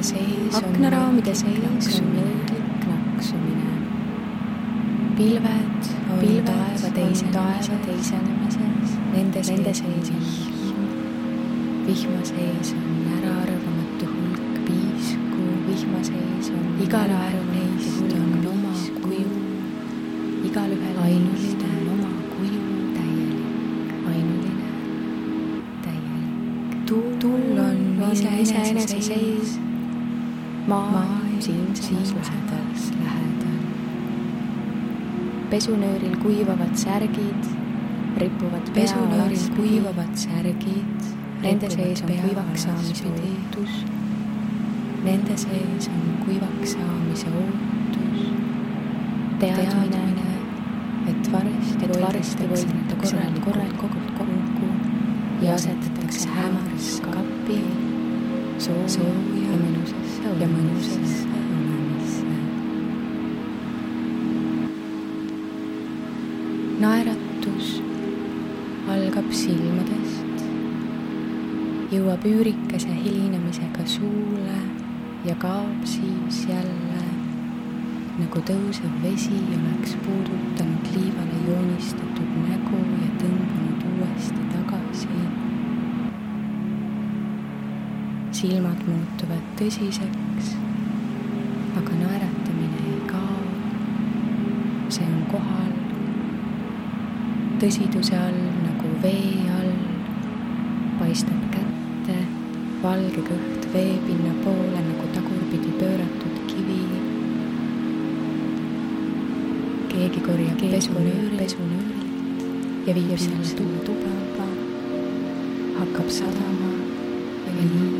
aknaraamide seis on jõudlik naksumine. pilved, pilved taeva teise, taeva teisenemises, nende, nende seis on vihm. vihma sees on äraarvamatu hulk piisku, vihma sees on igal ajal neist on oma kuju, igalühel ainult on oma kuju täielik, ainuline, täielik. tuul on iseenese sees maailm siin sinus lähedal, lähedal. pesunööril kuivavad särgid ripuvad pesunööril kuivavad särgid, nende sees on kuivaks saamise ootus. Nende sees on kuivaks saamise ootus. teadmine, et varsti, et varsti võidakse korral, korral kogult kokku ja asetatakse hämarasse kappi sooja soo ja mõnusasse que amaneces naeratus algab silmadest, jõuab üürikese hilinemisega suule ja kaob siis jälle nagu tõusev vesi oleks puudunud. silmad muutuvad tõsiseks, aga naeratamine ei kao. see on kohal, tõsiduse all nagu vee all, paistab kätte valge kõht veepinna poole nagu tagurpidi pööratud kivi. keegi korjab pesunööri, pesunöörilt ja viib selle tuba, hakkab sadama ja nii.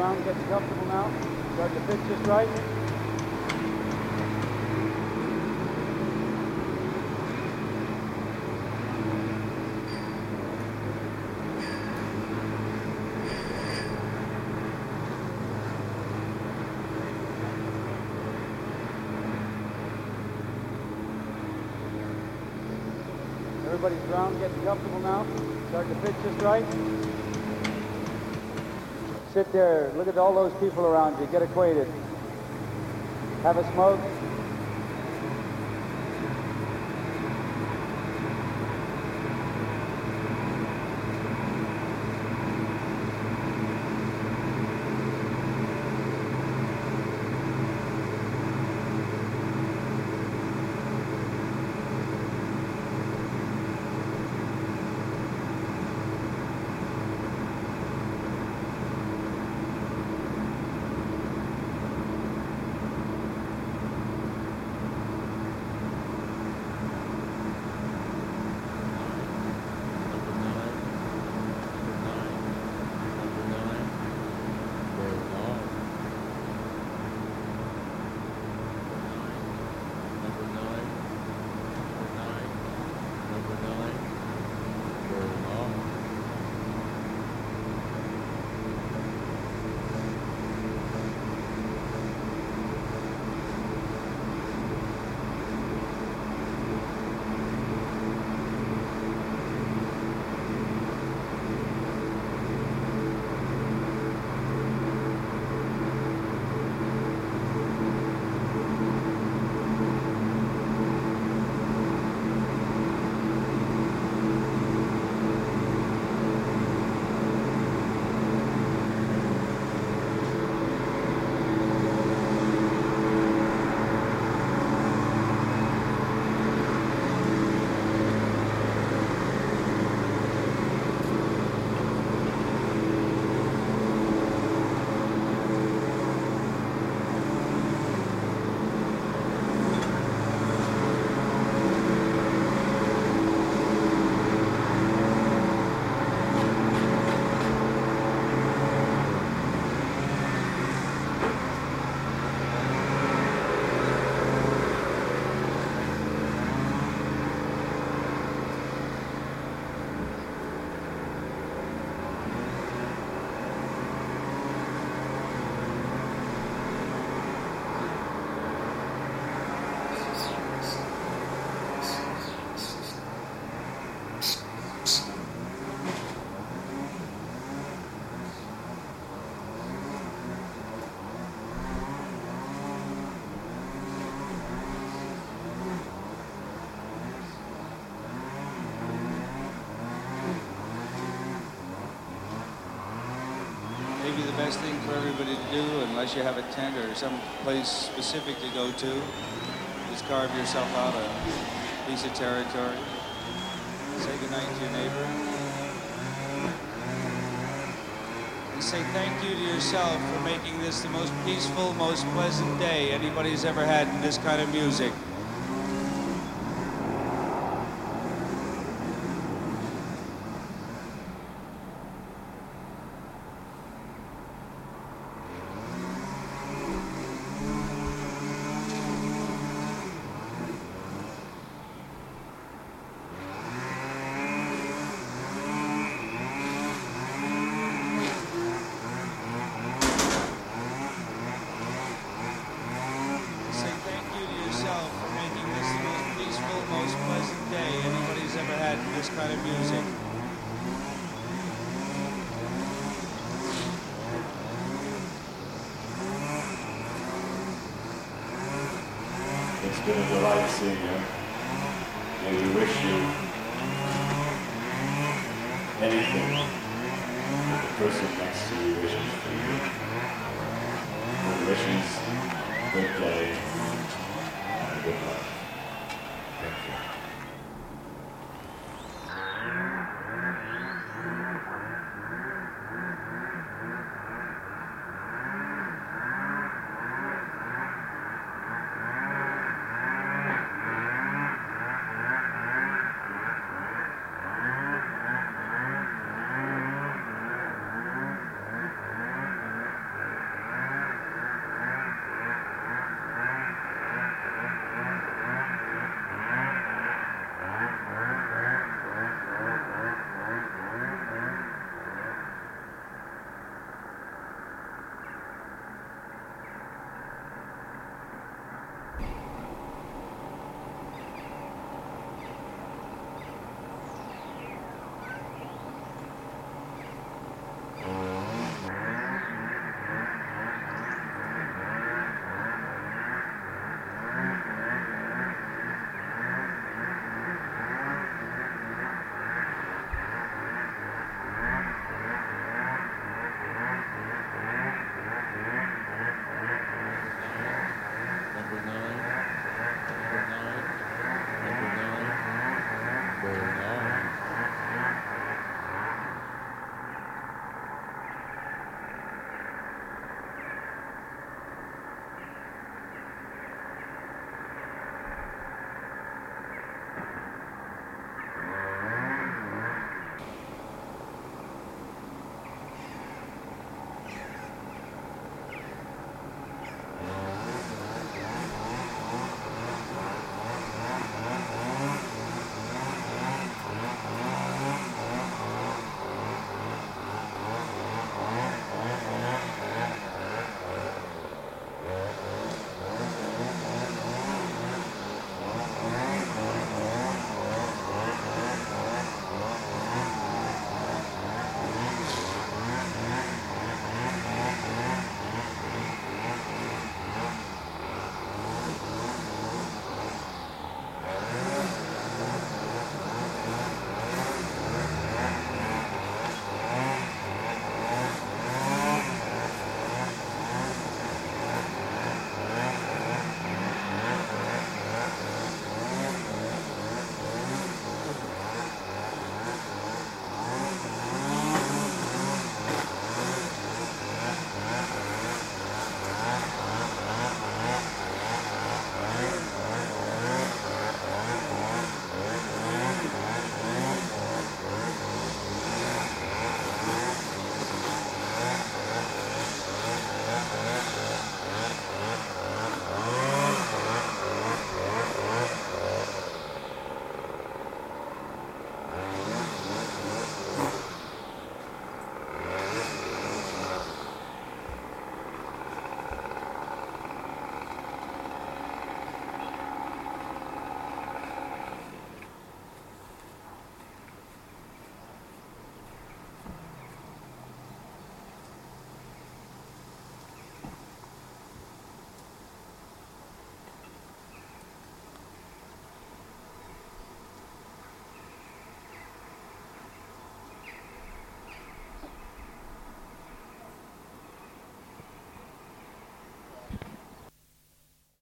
ground, getting comfortable now. Start the pitch just right. Everybody's ground, getting comfortable now. Start the pitch just right. Sit there. Look at all those people around you. Get acquainted. Have a smoke. do unless you have a tent or some place specific to go to. Just carve yourself out a piece of territory. Say goodnight to your neighbor. And say thank you to yourself for making this the most peaceful, most pleasant day anybody's ever had in this kind of music. It's been a delight seeing you. And we wish you anything that the person next to you wishes for you. Who wishes good day and good luck.